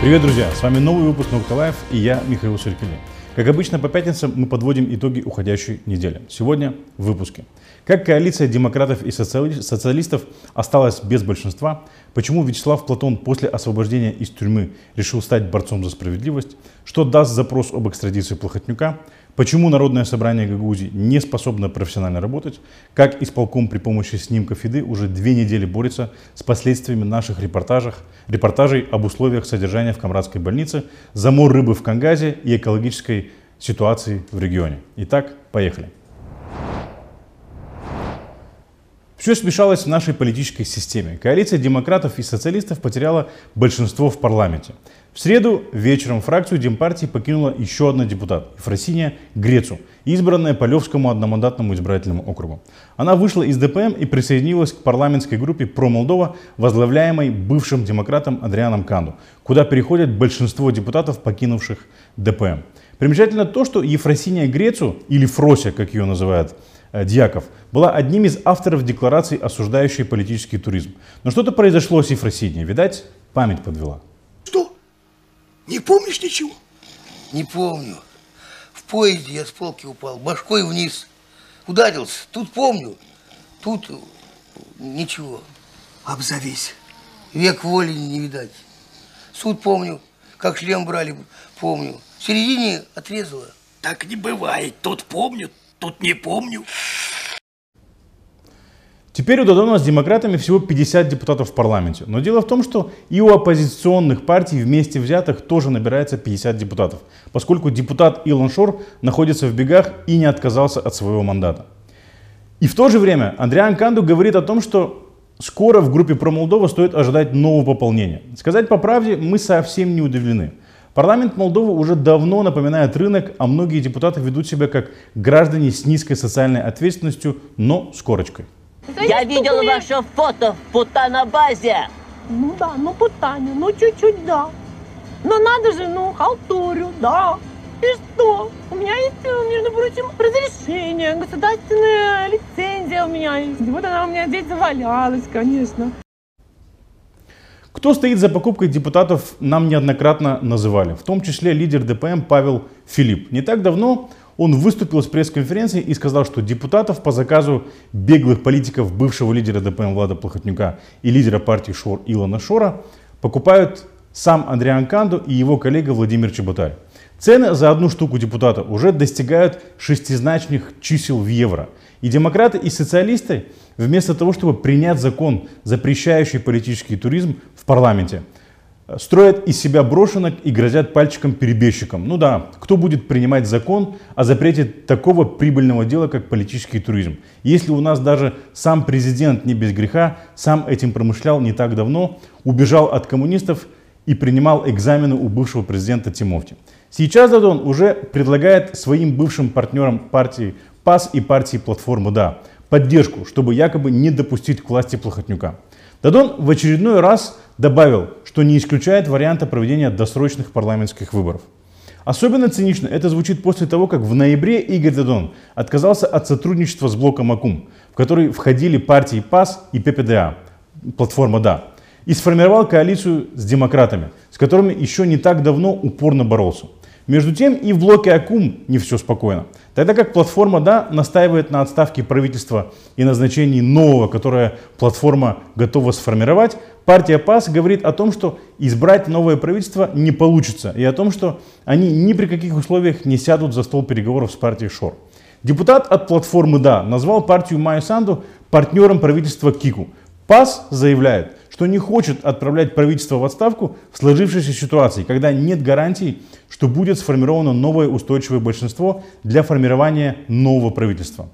Привет, друзья! С вами новый выпуск Nokta Live и я, Михаил Сиркели. Как обычно, по пятницам мы подводим итоги уходящей недели. Сегодня в выпуске. Как коалиция демократов и социали- социалистов осталась без большинства, почему Вячеслав Платон после освобождения из тюрьмы решил стать борцом за справедливость, что даст запрос об экстрадиции Плохотнюка, Почему Народное собрание Гагаузии не способно профессионально работать? Как исполком при помощи снимков еды уже две недели борется с последствиями наших репортажах, репортажей об условиях содержания в Камрадской больнице, замор рыбы в Кангазе и экологической ситуации в регионе. Итак, поехали. Все смешалось в нашей политической системе. Коалиция демократов и социалистов потеряла большинство в парламенте. В среду вечером фракцию Демпартии покинула еще одна депутат, Ефросиния Грецу, избранная по Левскому одномандатному избирательному округу. Она вышла из ДПМ и присоединилась к парламентской группе «Про Молдова», возглавляемой бывшим демократом Адрианом Канду, куда переходят большинство депутатов, покинувших ДПМ. Примечательно то, что Ефросиния Грецу, или Фрося, как ее называют Дьяков, была одним из авторов декларации, осуждающей политический туризм. Но что-то произошло с Ефросинией, видать, память подвела. Что? Не помнишь ничего? Не помню. В поезде я с полки упал, башкой вниз. Ударился. Тут помню. Тут э, ничего. Обзовись. Век воли не видать. Суд помню. Как шлем брали, помню. В середине отрезало. Так не бывает. Тут помню, тут не помню. Теперь у Додона с демократами всего 50 депутатов в парламенте. Но дело в том, что и у оппозиционных партий вместе взятых тоже набирается 50 депутатов, поскольку депутат Илон Шор находится в бегах и не отказался от своего мандата. И в то же время Андриан Канду говорит о том, что скоро в группе про Молдова стоит ожидать нового пополнения. Сказать по правде, мы совсем не удивлены. Парламент Молдовы уже давно напоминает рынок, а многие депутаты ведут себя как граждане с низкой социальной ответственностью, но с корочкой. Я видел ваше фото в Путана-базе. Ну да, ну пытание, ну чуть-чуть да. Но надо же, ну, халтурю, да. И что? У меня есть, э, между прочим, разрешение, государственная лицензия у меня есть. Вот она у меня здесь завалялась, конечно. Кто стоит за покупкой депутатов, нам неоднократно называли, в том числе лидер ДПМ Павел Филипп. Не так давно он выступил с пресс-конференцией и сказал, что депутатов по заказу беглых политиков бывшего лидера ДПМ Влада Плохотнюка и лидера партии Шор Илона Шора покупают сам Андриан Канду и его коллега Владимир Чеботарь. Цены за одну штуку депутата уже достигают шестизначных чисел в евро. И демократы и социалисты, вместо того, чтобы принять закон, запрещающий политический туризм в парламенте, строят из себя брошенок и грозят пальчиком перебежчикам. Ну да, кто будет принимать закон о запрете такого прибыльного дела, как политический туризм? Если у нас даже сам президент не без греха, сам этим промышлял не так давно, убежал от коммунистов и принимал экзамены у бывшего президента Тимофти. Сейчас Дадон уже предлагает своим бывшим партнерам партии ПАС и партии Платформы Да поддержку, чтобы якобы не допустить к власти Плохотнюка. Дадон в очередной раз добавил, что не исключает варианта проведения досрочных парламентских выборов. Особенно цинично это звучит после того, как в ноябре Игорь Дадон отказался от сотрудничества с блоком АКУМ, в который входили партии ПАС и ППДА, платформа «Да», и сформировал коалицию с демократами, с которыми еще не так давно упорно боролся. Между тем и в блоке АКУМ не все спокойно. Тогда как платформа «Да» настаивает на отставке правительства и назначении нового, которое платформа готова сформировать, партия ПАС говорит о том, что избрать новое правительство не получится, и о том, что они ни при каких условиях не сядут за стол переговоров с партией ШОР. Депутат от платформы «Да» назвал партию Майю Санду партнером правительства КИКу. ПАС заявляет, что не хочет отправлять правительство в отставку в сложившейся ситуации, когда нет гарантий, что будет сформировано новое устойчивое большинство для формирования нового правительства.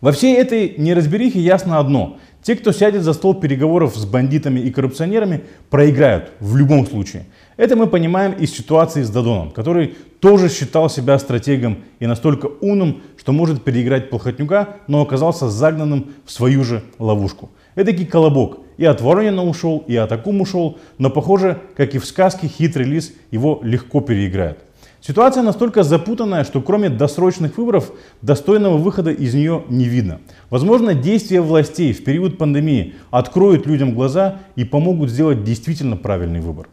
Во всей этой неразберихе ясно одно. Те, кто сядет за стол переговоров с бандитами и коррупционерами, проиграют в любом случае. Это мы понимаем из ситуации с Дадоном, который тоже считал себя стратегом и настолько умным, что может переиграть Плохотнюка, но оказался загнанным в свою же ловушку. Эдакий колобок. И от Воронина ушел, и от Акум ушел, но похоже, как и в сказке, хитрый лис его легко переиграет. Ситуация настолько запутанная, что кроме досрочных выборов достойного выхода из нее не видно. Возможно, действия властей в период пандемии откроют людям глаза и помогут сделать действительно правильный выбор.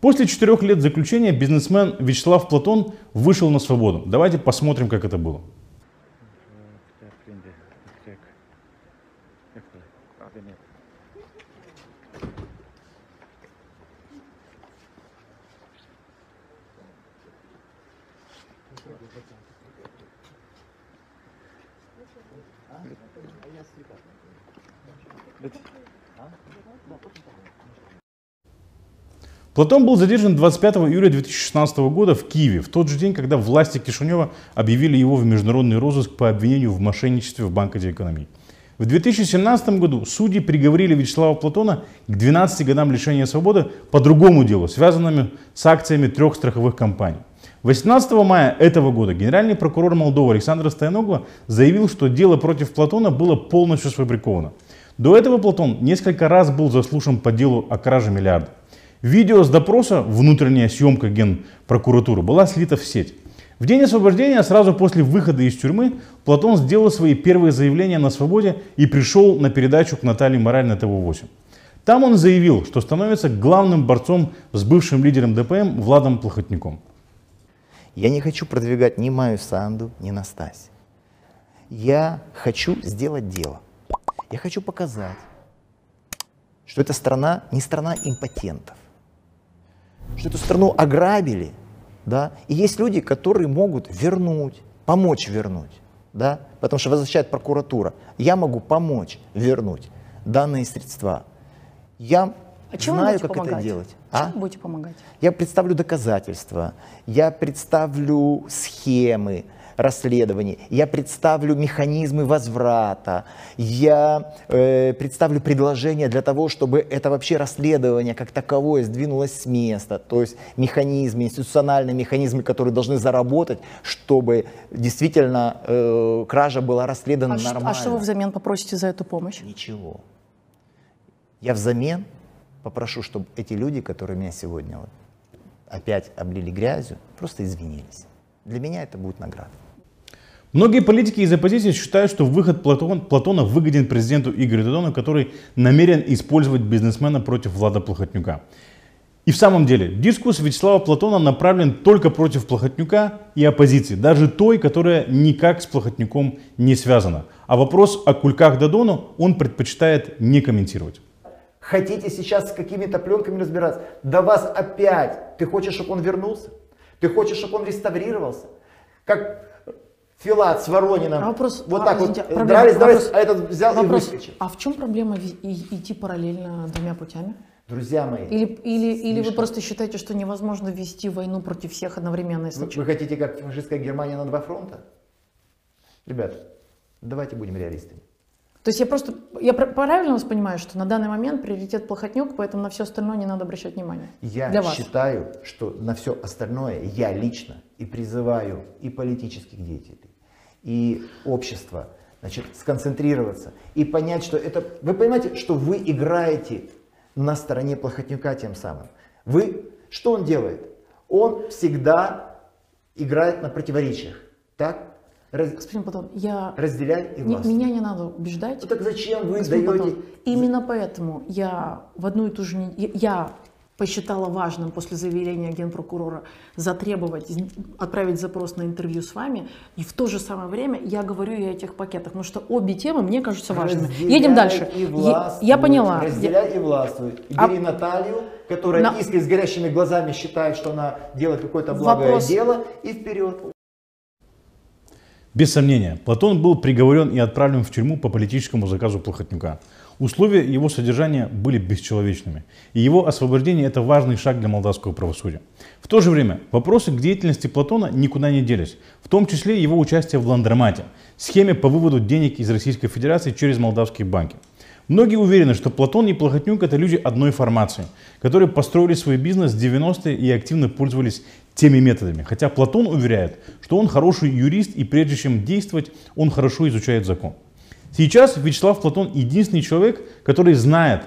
После четырех лет заключения бизнесмен Вячеслав Платон вышел на свободу. Давайте посмотрим, как это было. Платон был задержан 25 июля 2016 года в Киеве, в тот же день, когда власти Кишинева объявили его в международный розыск по обвинению в мошенничестве в Банке экономии. В 2017 году судьи приговорили Вячеслава Платона к 12 годам лишения свободы по другому делу, связанному с акциями трех страховых компаний. 18 мая этого года генеральный прокурор Молдовы Александр Стояногла заявил, что дело против Платона было полностью сфабриковано. До этого Платон несколько раз был заслушан по делу о краже миллиарда. Видео с допроса, внутренняя съемка генпрокуратуры, была слита в сеть. В день освобождения, сразу после выхода из тюрьмы, Платон сделал свои первые заявления на свободе и пришел на передачу к Наталье Мораль на ТВ-8. Там он заявил, что становится главным борцом с бывшим лидером ДПМ Владом Плохотником. Я не хочу продвигать ни Маю Санду, ни Настасью. Я хочу сделать дело. Я хочу показать, что эта страна не страна импотентов что эту страну ограбили, да, и есть люди, которые могут вернуть, помочь вернуть, да, потому что возвращает прокуратура. Я могу помочь вернуть данные средства. Я а чем знаю, как помогать? это делать. А? Чем будете помогать? Я представлю доказательства, я представлю схемы, расследований, я представлю механизмы возврата, я э, представлю предложение для того, чтобы это вообще расследование как таковое сдвинулось с места, то есть механизмы, институциональные механизмы, которые должны заработать, чтобы действительно э, кража была расследована а нормально. а что вы взамен попросите за эту помощь? Ничего. Я взамен попрошу, чтобы эти люди, которые меня сегодня вот опять облили грязью, просто извинились. Для меня это будет награда. Многие политики из оппозиции считают, что выход Платон, Платона выгоден президенту Игорю Додону, который намерен использовать бизнесмена против Влада Плохотнюка. И в самом деле, дискурс Вячеслава Платона направлен только против Плохотнюка и оппозиции, даже той, которая никак с Плохотнюком не связана. А вопрос о кульках Додону он предпочитает не комментировать. Хотите сейчас с какими-то пленками разбираться? Да вас опять! Ты хочешь, чтобы он вернулся? Ты хочешь, чтобы он реставрировался? Как Филат с Воронином. А вопрос, вот а, так извините, вот проблема, дрались, дрались, вопрос, а этот взял вопрос, и выскочил. А в чем проблема идти параллельно двумя путями? Друзья мои. Или, или, или вы просто считаете, что невозможно вести войну против всех одновременно? Если вы, вы хотите, как фашистская Германия на два фронта? Ребят, давайте будем реалистами. То есть я просто, я правильно вас понимаю, что на данный момент приоритет Плохотнюк, поэтому на все остальное не надо обращать внимание? Я Для вас. считаю, что на все остальное я лично и призываю и политических деятелей, и общество, значит, сконцентрироваться и понять, что это... Вы понимаете, что вы играете на стороне Плохотнюка тем самым. Вы... Что он делает? Он всегда играет на противоречиях. Так? Раз... Господин Платон, я... Разделяй и властвуй. Меня не надо убеждать. Ну так зачем вы Господин даете... Платон, именно поэтому я в одну и ту же... Я посчитала важным после заявления генпрокурора затребовать, отправить запрос на интервью с вами. И в то же самое время я говорю и о этих пакетах, потому что обе темы мне кажутся важными. Разделяй Едем дальше. И властвуй, я, я поняла. Разделяй и властвуй. И а... бери Наталью, которая на... искренне с горящими глазами считает, что она делает какое-то благое Вопрос... дело, и вперед. Без сомнения, Платон был приговорен и отправлен в тюрьму по политическому заказу Плохотнюка. Условия его содержания были бесчеловечными, и его освобождение – это важный шаг для молдавского правосудия. В то же время вопросы к деятельности Платона никуда не делись, в том числе его участие в ландромате, схеме по выводу денег из Российской Федерации через молдавские банки. Многие уверены, что Платон и Плохотнюк – это люди одной формации, которые построили свой бизнес в 90-е и активно пользовались теми методами. Хотя Платон уверяет, что он хороший юрист и прежде чем действовать, он хорошо изучает закон. Сейчас Вячеслав Платон единственный человек, который знает,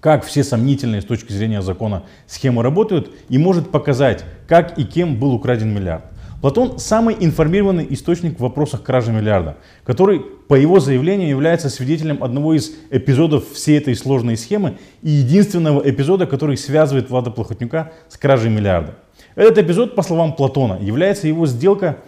как все сомнительные с точки зрения закона схемы работают и может показать, как и кем был украден миллиард. Платон самый информированный источник в вопросах кражи миллиарда, который, по его заявлению, является свидетелем одного из эпизодов всей этой сложной схемы и единственного эпизода, который связывает Влада Плохотнюка с кражей миллиарда. Этот эпизод, по словам Платона, является его сделка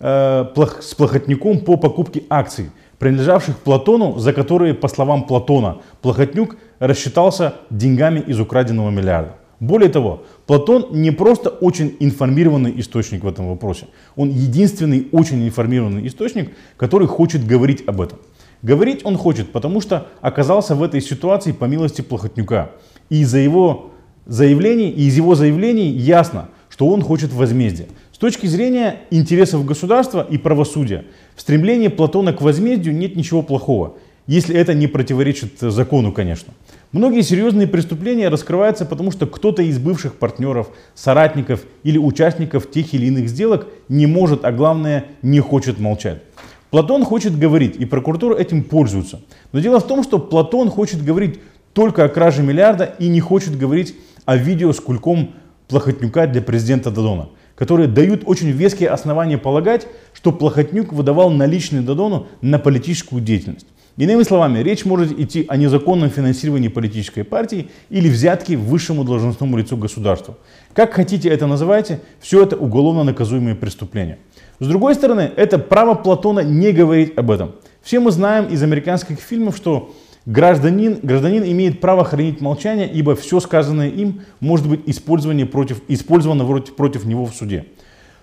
э, с Плохотнюком по покупке акций, принадлежавших Платону, за которые, по словам Платона, Плохотнюк рассчитался деньгами из украденного миллиарда. Более того, Платон не просто очень информированный источник в этом вопросе, он единственный очень информированный источник, который хочет говорить об этом. Говорить он хочет, потому что оказался в этой ситуации по милости Плохотнюка. И из-за его заявлений, и из его заявлений ясно, что он хочет возмездия. С точки зрения интересов государства и правосудия, в стремлении Платона к возмездию нет ничего плохого, если это не противоречит закону, конечно. Многие серьезные преступления раскрываются потому, что кто-то из бывших партнеров, соратников или участников тех или иных сделок не может, а главное, не хочет молчать. Платон хочет говорить, и прокуратура этим пользуется. Но дело в том, что Платон хочет говорить только о краже миллиарда и не хочет говорить о видео с кульком Плохотнюка для президента Дадона, которые дают очень веские основания полагать, что Плохотнюк выдавал наличные Дадону на политическую деятельность. Иными словами, речь может идти о незаконном финансировании политической партии или взятке высшему должностному лицу государства. Как хотите это называйте, все это уголовно наказуемые преступления. С другой стороны, это право Платона не говорить об этом. Все мы знаем из американских фильмов, что гражданин, гражданин имеет право хранить молчание, ибо все сказанное им может быть использовано против, использовано против него в суде.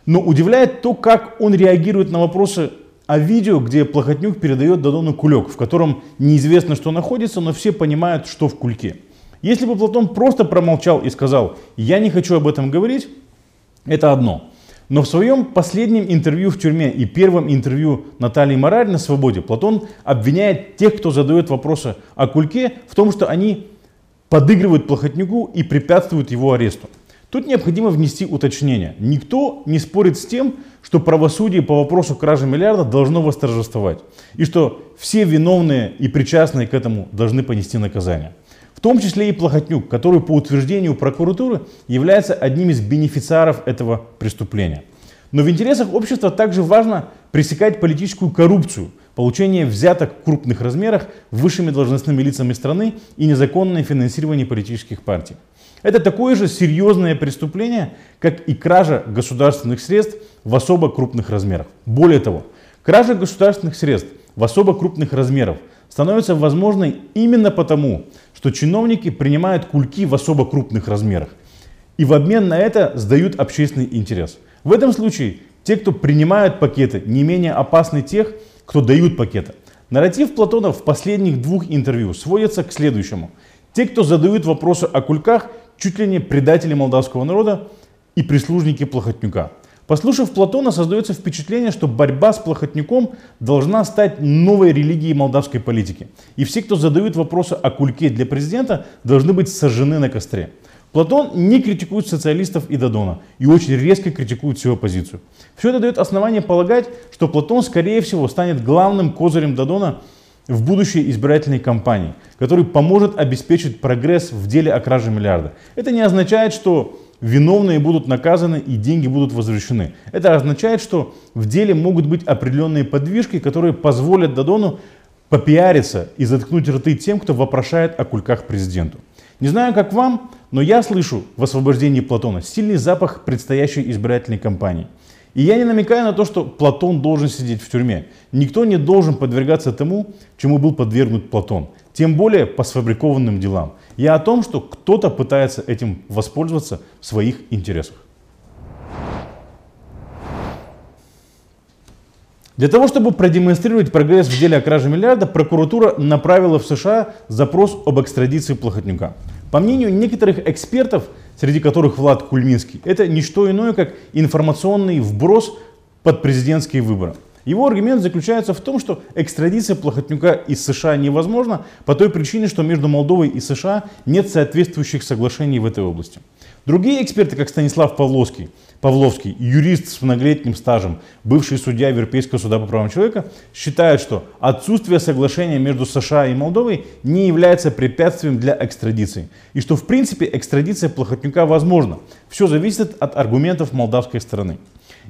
Но удивляет то, как он реагирует на вопросы а видео, где Плохотнюк передает Дадону кулек, в котором неизвестно, что находится, но все понимают, что в кульке. Если бы Платон просто промолчал и сказал «я не хочу об этом говорить», это одно. Но в своем последнем интервью в тюрьме и первом интервью Натальи Мораль на свободе Платон обвиняет тех, кто задает вопросы о кульке, в том, что они подыгрывают Плохотнюку и препятствуют его аресту. Тут необходимо внести уточнение. Никто не спорит с тем, что правосудие по вопросу кражи миллиарда должно восторжествовать. И что все виновные и причастные к этому должны понести наказание. В том числе и Плохотнюк, который по утверждению прокуратуры является одним из бенефициаров этого преступления. Но в интересах общества также важно пресекать политическую коррупцию, получение взяток в крупных размерах высшими должностными лицами страны и незаконное финансирование политических партий. Это такое же серьезное преступление, как и кража государственных средств в особо крупных размерах. Более того, кража государственных средств в особо крупных размерах становится возможной именно потому, что чиновники принимают кульки в особо крупных размерах и в обмен на это сдают общественный интерес. В этом случае те, кто принимают пакеты, не менее опасны тех, кто дают пакеты. Нарратив Платона в последних двух интервью сводится к следующему. Те, кто задают вопросы о кульках, чуть ли не предатели молдавского народа и прислужники Плохотнюка. Послушав Платона, создается впечатление, что борьба с Плохотнюком должна стать новой религией молдавской политики. И все, кто задают вопросы о кульке для президента, должны быть сожжены на костре. Платон не критикует социалистов и Дадона и очень резко критикует всю оппозицию. Все это дает основание полагать, что Платон, скорее всего, станет главным козырем Дадона в будущей избирательной кампании, который поможет обеспечить прогресс в деле о краже миллиарда. Это не означает, что виновные будут наказаны и деньги будут возвращены. Это означает, что в деле могут быть определенные подвижки, которые позволят Дадону попиариться и заткнуть рты тем, кто вопрошает о кульках президенту. Не знаю, как вам, но я слышу в освобождении Платона сильный запах предстоящей избирательной кампании. И я не намекаю на то, что Платон должен сидеть в тюрьме. Никто не должен подвергаться тому, чему был подвергнут Платон. Тем более по сфабрикованным делам. Я о том, что кто-то пытается этим воспользоваться в своих интересах. Для того, чтобы продемонстрировать прогресс в деле о краже миллиарда, прокуратура направила в США запрос об экстрадиции Плохотнюка. По мнению некоторых экспертов, среди которых Влад Кульминский, это не что иное, как информационный вброс под президентские выборы. Его аргумент заключается в том, что экстрадиция Плохотнюка из США невозможна по той причине, что между Молдовой и США нет соответствующих соглашений в этой области. Другие эксперты, как Станислав Павловский, Павловский, юрист с многолетним стажем, бывший судья Европейского суда по правам человека, считают, что отсутствие соглашения между США и Молдовой не является препятствием для экстрадиции. И что в принципе экстрадиция Плохотнюка возможна. Все зависит от аргументов молдавской стороны.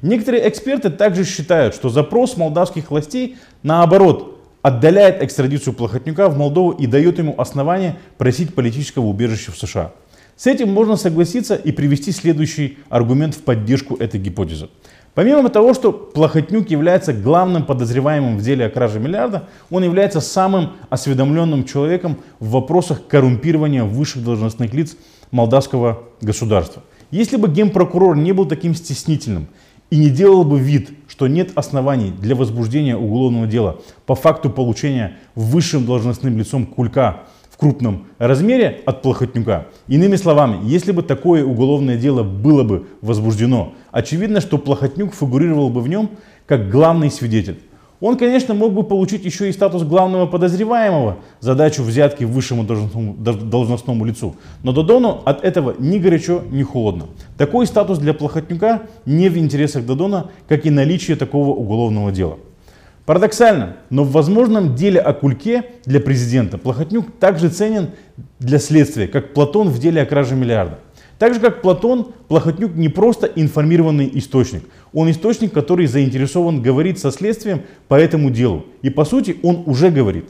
Некоторые эксперты также считают, что запрос молдавских властей, наоборот, отдаляет экстрадицию Плохотнюка в Молдову и дает ему основание просить политического убежища в США. С этим можно согласиться и привести следующий аргумент в поддержку этой гипотезы. Помимо того, что Плохотнюк является главным подозреваемым в деле о краже миллиарда, он является самым осведомленным человеком в вопросах коррумпирования высших должностных лиц молдавского государства. Если бы генпрокурор не был таким стеснительным и не делал бы вид, что нет оснований для возбуждения уголовного дела по факту получения высшим должностным лицом кулька в крупном размере от Плохотнюка. Иными словами, если бы такое уголовное дело было бы возбуждено, очевидно, что Плохотнюк фигурировал бы в нем как главный свидетель. Он, конечно, мог бы получить еще и статус главного подозреваемого, задачу взятки высшему должностному, должностному лицу. Но Додону от этого ни горячо, ни холодно. Такой статус для Плохотнюка не в интересах Додона, как и наличие такого уголовного дела. Парадоксально, но в возможном деле о кульке для президента Плохотнюк также ценен для следствия, как Платон в деле о краже миллиарда. Так же, как Платон, Плохотнюк не просто информированный источник. Он источник, который заинтересован говорить со следствием по этому делу. И по сути он уже говорит.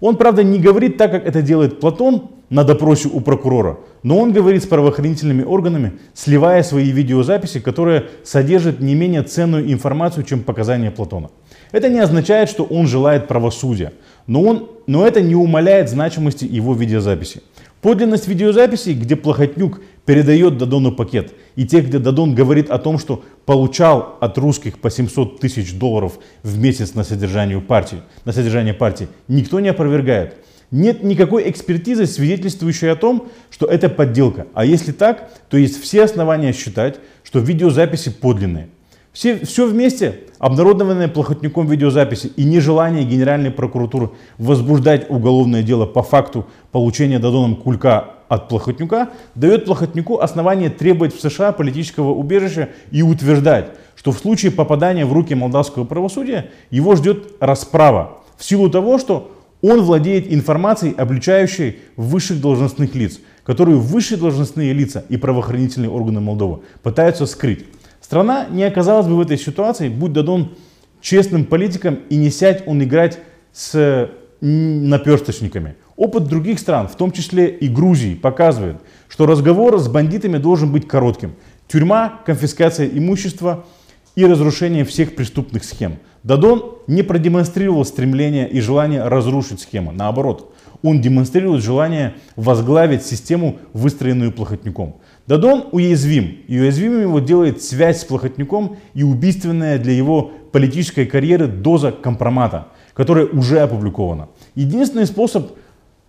Он, правда, не говорит так, как это делает Платон на допросе у прокурора, но он говорит с правоохранительными органами, сливая свои видеозаписи, которые содержат не менее ценную информацию, чем показания Платона. Это не означает, что он желает правосудия, но, он, но это не умаляет значимости его видеозаписи. Подлинность видеозаписей, где Плохотнюк передает Дадону пакет, и те, где Дадон говорит о том, что получал от русских по 700 тысяч долларов в месяц на содержание партии, на содержание партии, никто не опровергает. Нет никакой экспертизы, свидетельствующей о том, что это подделка. А если так, то есть все основания считать, что видеозаписи подлинные. Все, все вместе, обнародованные Плохотнюком видеозаписи и нежелание Генеральной прокуратуры возбуждать уголовное дело по факту получения Дадоном кулька от Плохотнюка, дает Плохотнюку основание требовать в США политического убежища и утверждать, что в случае попадания в руки молдавского правосудия его ждет расправа в силу того, что он владеет информацией, обличающей высших должностных лиц, которую высшие должностные лица и правоохранительные органы Молдовы пытаются скрыть. Страна не оказалась бы в этой ситуации, будь Дадон честным политиком и не сядь он играть с наперсточниками. Опыт других стран, в том числе и Грузии, показывает, что разговор с бандитами должен быть коротким. Тюрьма, конфискация имущества и разрушение всех преступных схем. Дадон не продемонстрировал стремление и желание разрушить схему. Наоборот, он демонстрирует желание возглавить систему, выстроенную Плохотнюком. Дадон уязвим, и уязвимым его делает связь с Плохотнюком и убийственная для его политической карьеры доза компромата, которая уже опубликована. Единственный способ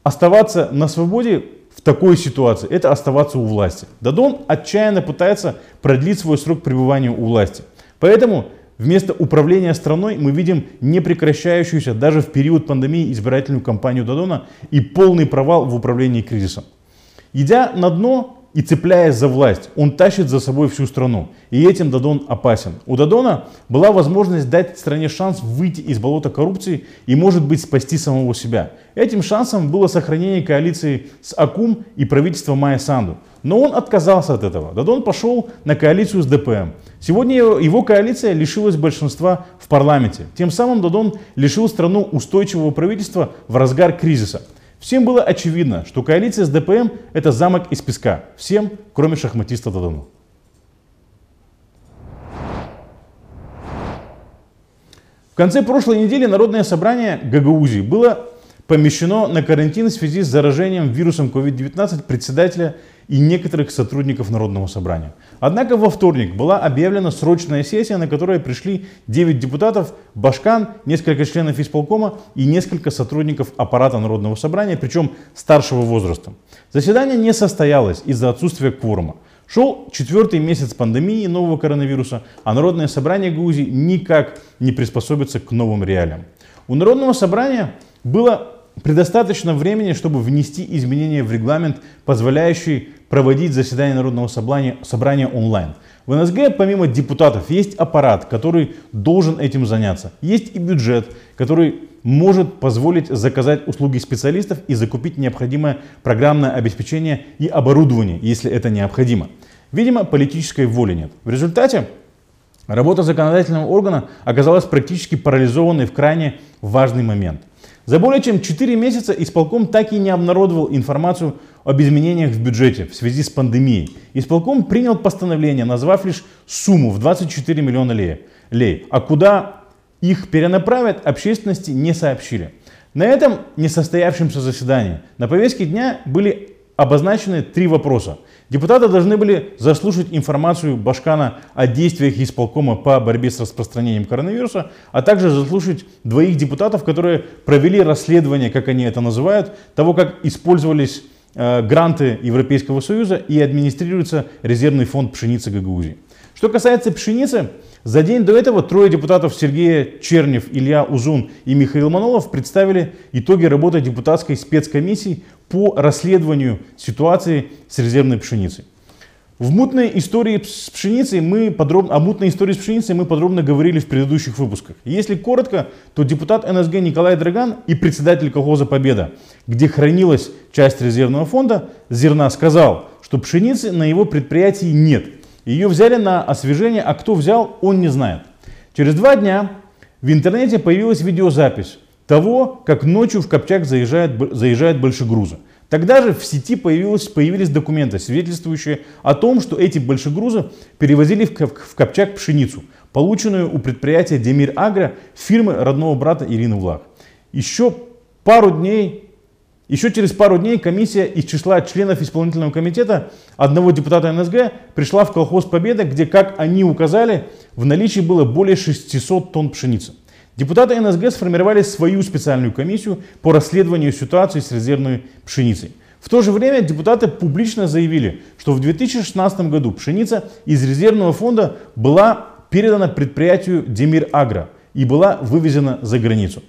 оставаться на свободе в такой ситуации – это оставаться у власти. Дадон отчаянно пытается продлить свой срок пребывания у власти. Поэтому вместо управления страной мы видим непрекращающуюся даже в период пандемии избирательную кампанию Дадона и полный провал в управлении кризисом. Идя на дно, и цепляясь за власть, он тащит за собой всю страну. И этим Дадон опасен. У Дадона была возможность дать стране шанс выйти из болота коррупции и, может быть, спасти самого себя. Этим шансом было сохранение коалиции с Акум и правительства Майя Санду. Но он отказался от этого. Дадон пошел на коалицию с ДПМ. Сегодня его коалиция лишилась большинства в парламенте. Тем самым Дадон лишил страну устойчивого правительства в разгар кризиса. Всем было очевидно, что коалиция с ДПМ – это замок из песка. Всем, кроме шахматиста Дадану. В конце прошлой недели Народное собрание Гагаузии было помещено на карантин в связи с заражением вирусом COVID-19 председателя и некоторых сотрудников Народного собрания. Однако во вторник была объявлена срочная сессия, на которой пришли 9 депутатов, Башкан, несколько членов исполкома и несколько сотрудников аппарата Народного собрания, причем старшего возраста. Заседание не состоялось из-за отсутствия кворума. Шел четвертый месяц пандемии нового коронавируса, а Народное собрание Грузии никак не приспособится к новым реалиям. У Народного собрания было предостаточно времени, чтобы внести изменения в регламент, позволяющий проводить заседания Народного собрания, собрания онлайн. В НСГ помимо депутатов есть аппарат, который должен этим заняться. Есть и бюджет, который может позволить заказать услуги специалистов и закупить необходимое программное обеспечение и оборудование, если это необходимо. Видимо, политической воли нет. В результате Работа законодательного органа оказалась практически парализованной в крайне важный момент. За более чем 4 месяца исполком так и не обнародовал информацию об изменениях в бюджете в связи с пандемией. Исполком принял постановление, назвав лишь сумму в 24 миллиона лей. А куда их перенаправят, общественности не сообщили. На этом несостоявшемся заседании на повестке дня были обозначены три вопроса. Депутаты должны были заслушать информацию Башкана о действиях исполкома по борьбе с распространением коронавируса, а также заслушать двоих депутатов, которые провели расследование, как они это называют, того, как использовались э, гранты Европейского Союза и администрируется резервный фонд пшеницы Гагаузии. Что касается пшеницы, за день до этого трое депутатов Сергей Чернев, Илья Узун и Михаил Манолов представили итоги работы депутатской спецкомиссии по расследованию ситуации с резервной пшеницей. В мутной истории с пшеницей мы подробно, о мутной истории с пшеницей мы подробно говорили в предыдущих выпусках. Если коротко, то депутат НСГ Николай Драган и председатель колхоза «Победа», где хранилась часть резервного фонда зерна, сказал, что пшеницы на его предприятии нет. Ее взяли на освежение, а кто взял, он не знает. Через два дня в интернете появилась видеозапись того, как ночью в Копчак заезжает, заезжает большегрузы. Тогда же в сети появилось, появились документы, свидетельствующие о том, что эти большегрузы перевозили в, Копчак пшеницу, полученную у предприятия Демир Агро фирмы родного брата Ирины Влах. Еще пару дней еще через пару дней комиссия из числа членов исполнительного комитета одного депутата НСГ пришла в колхоз Победа, где, как они указали, в наличии было более 600 тонн пшеницы. Депутаты НСГ сформировали свою специальную комиссию по расследованию ситуации с резервной пшеницей. В то же время депутаты публично заявили, что в 2016 году пшеница из резервного фонда была передана предприятию Демир Агро и была вывезена за границу.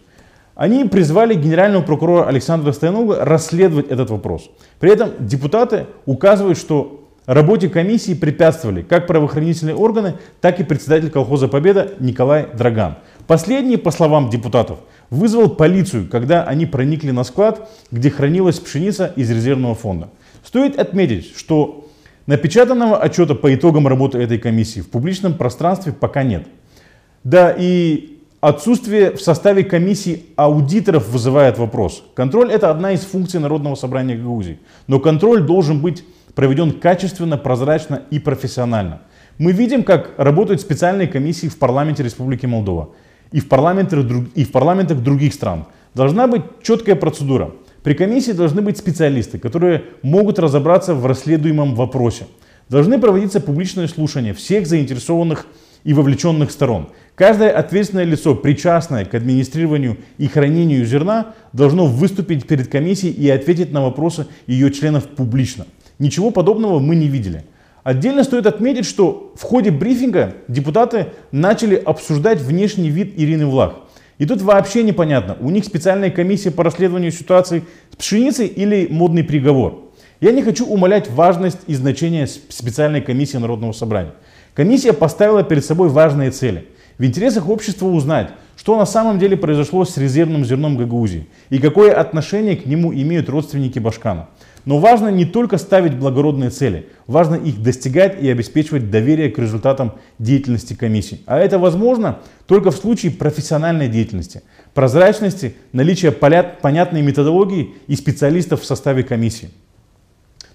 Они призвали генерального прокурора Александра Стоянова расследовать этот вопрос. При этом депутаты указывают, что работе комиссии препятствовали как правоохранительные органы, так и председатель колхоза «Победа» Николай Драган. Последний, по словам депутатов, вызвал полицию, когда они проникли на склад, где хранилась пшеница из резервного фонда. Стоит отметить, что напечатанного отчета по итогам работы этой комиссии в публичном пространстве пока нет. Да и отсутствие в составе комиссии аудиторов вызывает вопрос. Контроль это одна из функций Народного собрания Гагаузии. Но контроль должен быть проведен качественно, прозрачно и профессионально. Мы видим, как работают специальные комиссии в парламенте Республики Молдова и в парламентах, и в парламентах других стран. Должна быть четкая процедура. При комиссии должны быть специалисты, которые могут разобраться в расследуемом вопросе. Должны проводиться публичные слушания всех заинтересованных и вовлеченных сторон. Каждое ответственное лицо, причастное к администрированию и хранению зерна, должно выступить перед комиссией и ответить на вопросы ее членов публично. Ничего подобного мы не видели. Отдельно стоит отметить, что в ходе брифинга депутаты начали обсуждать внешний вид Ирины Влах. И тут вообще непонятно, у них специальная комиссия по расследованию ситуации с пшеницей или модный приговор. Я не хочу умалять важность и значение специальной комиссии Народного собрания. Комиссия поставила перед собой важные цели. В интересах общества узнать, что на самом деле произошло с резервным зерном Гагаузии и какое отношение к нему имеют родственники Башкана. Но важно не только ставить благородные цели, важно их достигать и обеспечивать доверие к результатам деятельности комиссии. А это возможно только в случае профессиональной деятельности, прозрачности, наличия понятной методологии и специалистов в составе комиссии.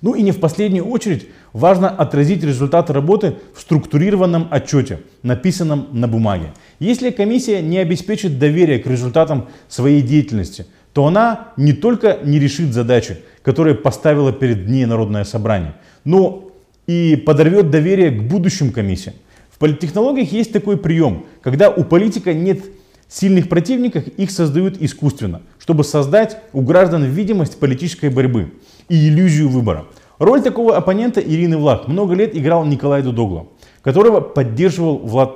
Ну и не в последнюю очередь важно отразить результаты работы в структурированном отчете, написанном на бумаге. Если комиссия не обеспечит доверие к результатам своей деятельности, то она не только не решит задачи, которые поставила перед ней Народное собрание, но и подорвет доверие к будущим комиссиям. В политтехнологиях есть такой прием, когда у политика нет сильных противников, их создают искусственно, чтобы создать у граждан видимость политической борьбы и иллюзию выбора. Роль такого оппонента Ирины Влах много лет играл Николай Дудогло, которого поддерживал Влад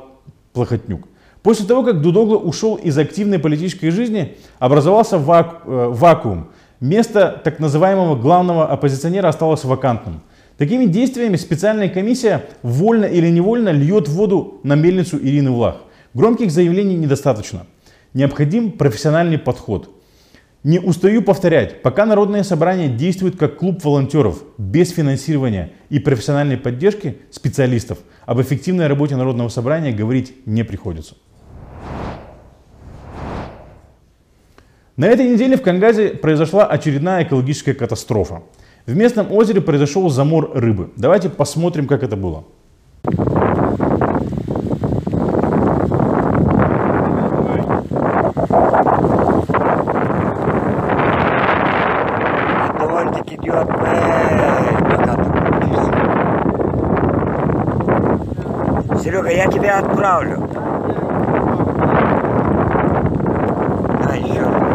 Плохотнюк. После того, как Дудогло ушел из активной политической жизни, образовался ваку э, вакуум, место так называемого главного оппозиционера осталось вакантным. Такими действиями специальная комиссия вольно или невольно льет воду на мельницу Ирины Влах. Громких заявлений недостаточно. Необходим профессиональный подход. Не устаю повторять, пока Народное собрание действует как клуб волонтеров, без финансирования и профессиональной поддержки специалистов, об эффективной работе Народного собрания говорить не приходится. На этой неделе в Кангазе произошла очередная экологическая катастрофа. В местном озере произошел замор рыбы. Давайте посмотрим, как это было. Серега, я тебя отправлю. А, еще.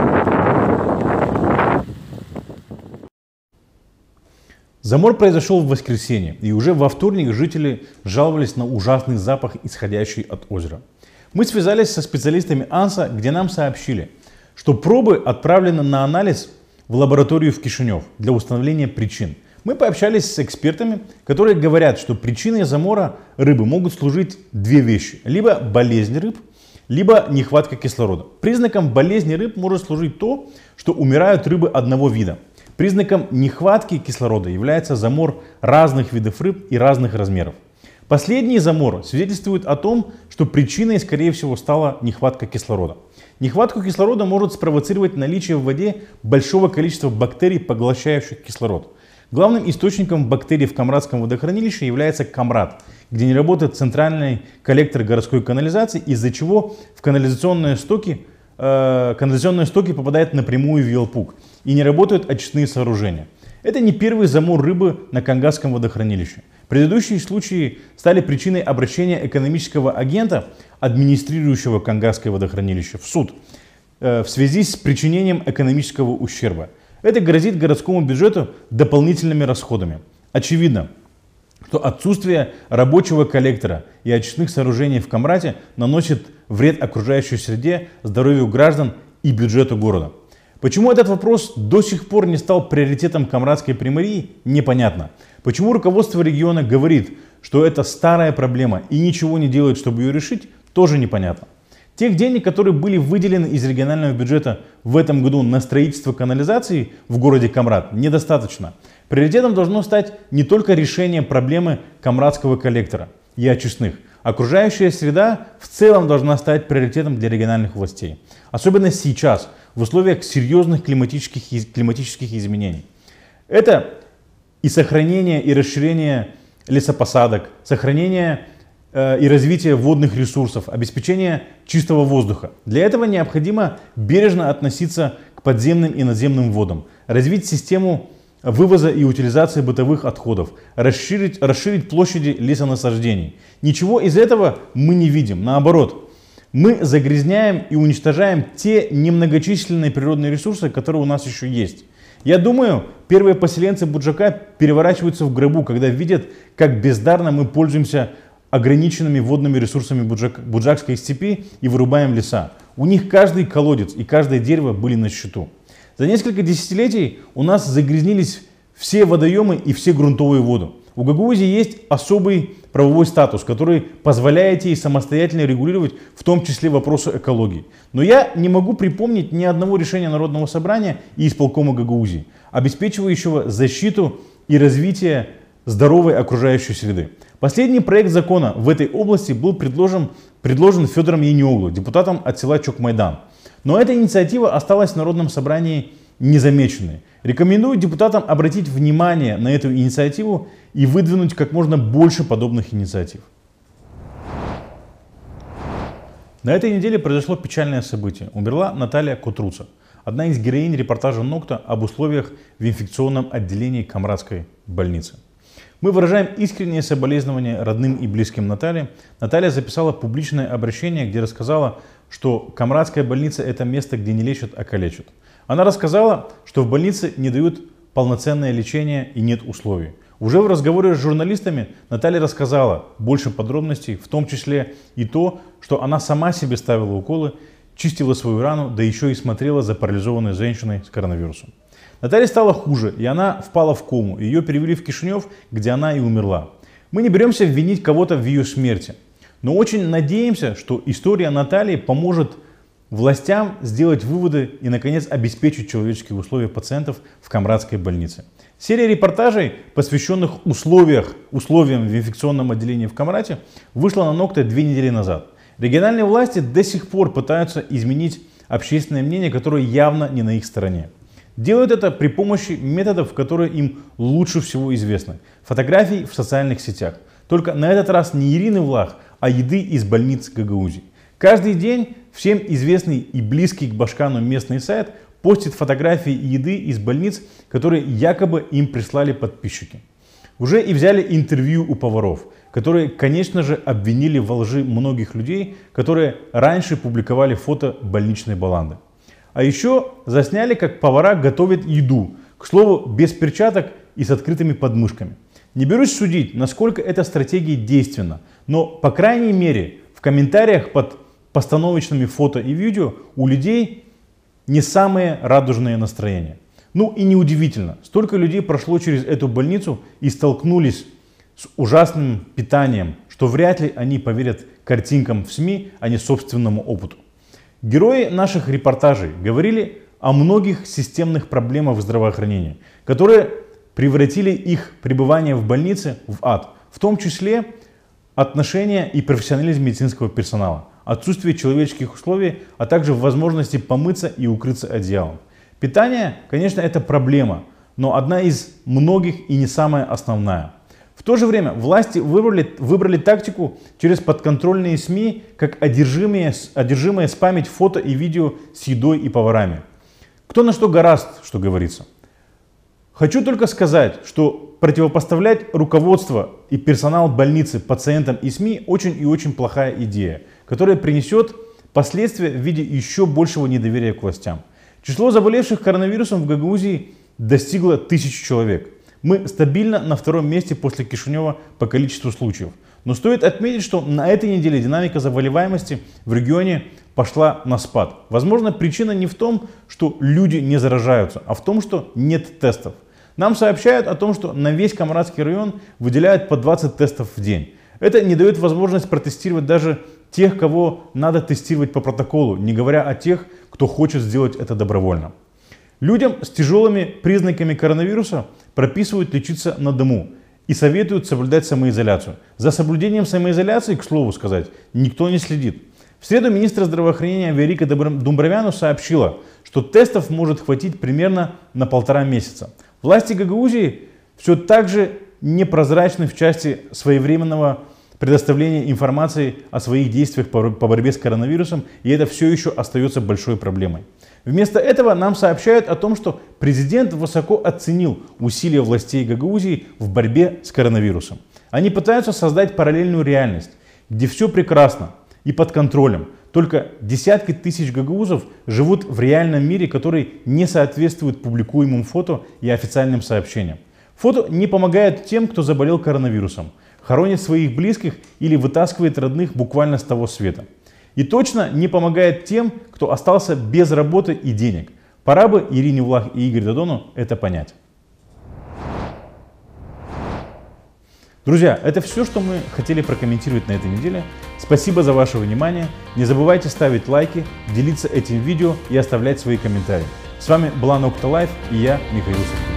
Замор произошел в воскресенье, и уже во вторник жители жаловались на ужасный запах, исходящий от озера. Мы связались со специалистами АНСА, где нам сообщили, что пробы отправлены на анализ в лабораторию в Кишинев для установления причин. Мы пообщались с экспертами, которые говорят, что причиной замора рыбы могут служить две вещи. Либо болезнь рыб, либо нехватка кислорода. Признаком болезни рыб может служить то, что умирают рыбы одного вида. Признаком нехватки кислорода является замор разных видов рыб и разных размеров. Последний замор свидетельствует о том, что причиной, скорее всего, стала нехватка кислорода. Нехватку кислорода может спровоцировать наличие в воде большого количества бактерий, поглощающих кислород. Главным источником бактерий в Камрадском водохранилище является Камрад, где не работает центральный коллектор городской канализации, из-за чего в канализационные стоки, э, канализационные стоки попадают напрямую в Елпук и не работают очистные сооружения. Это не первый замор рыбы на Кангасском водохранилище. Предыдущие случаи стали причиной обращения экономического агента, администрирующего Кангасское водохранилище, в суд э, в связи с причинением экономического ущерба. Это грозит городскому бюджету дополнительными расходами. Очевидно, что отсутствие рабочего коллектора и очистных сооружений в Камрате наносит вред окружающей среде, здоровью граждан и бюджету города. Почему этот вопрос до сих пор не стал приоритетом Камрадской примарии, непонятно. Почему руководство региона говорит, что это старая проблема и ничего не делает, чтобы ее решить, тоже непонятно. Тех денег, которые были выделены из регионального бюджета в этом году на строительство канализации в городе Камрад, недостаточно. Приоритетом должно стать не только решение проблемы камрадского коллектора и очистных. Окружающая среда в целом должна стать приоритетом для региональных властей. Особенно сейчас, в условиях серьезных климатических, климатических изменений. Это и сохранение и расширение лесопосадок, сохранение э, и развитие водных ресурсов, обеспечение чистого воздуха. Для этого необходимо бережно относиться к подземным и надземным водам, развить систему вывоза и утилизации бытовых отходов, расширить, расширить площади лесонасаждений. Ничего из этого мы не видим. Наоборот, мы загрязняем и уничтожаем те немногочисленные природные ресурсы, которые у нас еще есть. Я думаю, первые поселенцы Буджака переворачиваются в гробу, когда видят, как бездарно мы пользуемся ограниченными водными ресурсами Буджак, Буджакской степи и вырубаем леса. У них каждый колодец и каждое дерево были на счету. За несколько десятилетий у нас загрязнились все водоемы и все грунтовые воды. У Гагаузии есть особый правовой статус, который позволяет ей самостоятельно регулировать в том числе вопросы экологии. Но я не могу припомнить ни одного решения Народного собрания и исполкома Гагаузии, обеспечивающего защиту и развитие здоровой окружающей среды. Последний проект закона в этой области был предложен, предложен Федором Яниоглу, депутатом от села Чокмайдан. Но эта инициатива осталась в Народном собрании незамеченной. Рекомендую депутатам обратить внимание на эту инициативу и выдвинуть как можно больше подобных инициатив. На этой неделе произошло печальное событие. Умерла Наталья Кутруца, одна из героинь репортажа «Нокта» об условиях в инфекционном отделении Камрадской больницы. Мы выражаем искреннее соболезнование родным и близким Натальи. Наталья записала публичное обращение, где рассказала, что Камрадская больница – это место, где не лечат, а калечат. Она рассказала, что в больнице не дают полноценное лечение и нет условий. Уже в разговоре с журналистами Наталья рассказала больше подробностей, в том числе и то, что она сама себе ставила уколы, чистила свою рану, да еще и смотрела за парализованной женщиной с коронавирусом. Наталье стало хуже, и она впала в кому. Ее перевели в Кишинев, где она и умерла. Мы не беремся винить кого-то в ее смерти, но очень надеемся, что история Натальи поможет властям сделать выводы и, наконец, обеспечить человеческие условия пациентов в Камрадской больнице. Серия репортажей, посвященных условиях, условиям в инфекционном отделении в Камрате, вышла на ногте две недели назад. Региональные власти до сих пор пытаются изменить общественное мнение, которое явно не на их стороне. Делают это при помощи методов, которые им лучше всего известны. Фотографий в социальных сетях. Только на этот раз не Ирины Влах, а еды из больниц Гагаузии. Каждый день всем известный и близкий к Башкану местный сайт постит фотографии еды из больниц, которые якобы им прислали подписчики. Уже и взяли интервью у поваров, которые, конечно же, обвинили во лжи многих людей, которые раньше публиковали фото больничной баланды. А еще засняли, как повара готовят еду, к слову, без перчаток и с открытыми подмышками. Не берусь судить, насколько эта стратегия действенна, но, по крайней мере, в комментариях под постановочными фото и видео у людей не самые радужные настроения. Ну и неудивительно, столько людей прошло через эту больницу и столкнулись с ужасным питанием, что вряд ли они поверят картинкам в СМИ, а не собственному опыту. Герои наших репортажей говорили о многих системных проблемах в здравоохранении, которые превратили их пребывание в больнице в ад, в том числе отношения и профессионализм медицинского персонала, отсутствие человеческих условий, а также возможности помыться и укрыться одеялом. Питание, конечно, это проблема, но одна из многих и не самая основная. В то же время власти выбрали, выбрали тактику через подконтрольные СМИ, как одержимые, одержимые спамить фото и видео с едой и поварами. Кто на что гораст, что говорится. Хочу только сказать, что противопоставлять руководство и персонал больницы пациентам и СМИ очень и очень плохая идея, которая принесет последствия в виде еще большего недоверия к властям. Число заболевших коронавирусом в Гагаузии достигло тысячи человек. Мы стабильно на втором месте после Кишинева по количеству случаев. Но стоит отметить, что на этой неделе динамика заболеваемости в регионе пошла на спад. Возможно, причина не в том, что люди не заражаются, а в том, что нет тестов. Нам сообщают о том, что на весь Камрадский район выделяют по 20 тестов в день. Это не дает возможность протестировать даже тех, кого надо тестировать по протоколу, не говоря о тех, кто хочет сделать это добровольно. Людям с тяжелыми признаками коронавируса прописывают лечиться на дому и советуют соблюдать самоизоляцию. За соблюдением самоизоляции, к слову сказать, никто не следит. В среду министр здравоохранения Верика Думбровяну сообщила, что тестов может хватить примерно на полтора месяца. Власти Гагаузии все так же непрозрачны в части своевременного предоставления информации о своих действиях по борьбе с коронавирусом, и это все еще остается большой проблемой. Вместо этого нам сообщают о том, что президент высоко оценил усилия властей Гагаузии в борьбе с коронавирусом. Они пытаются создать параллельную реальность, где все прекрасно и под контролем, только десятки тысяч гагаузов живут в реальном мире, который не соответствует публикуемым фото и официальным сообщениям. Фото не помогает тем, кто заболел коронавирусом, хоронит своих близких или вытаскивает родных буквально с того света. И точно не помогает тем, кто остался без работы и денег. Пора бы Ирине Влах и Игорь Додону это понять. Друзья, это все, что мы хотели прокомментировать на этой неделе. Спасибо за ваше внимание. Не забывайте ставить лайки, делиться этим видео и оставлять свои комментарии. С вами была Nokta Live и я, Михаил Сиркели.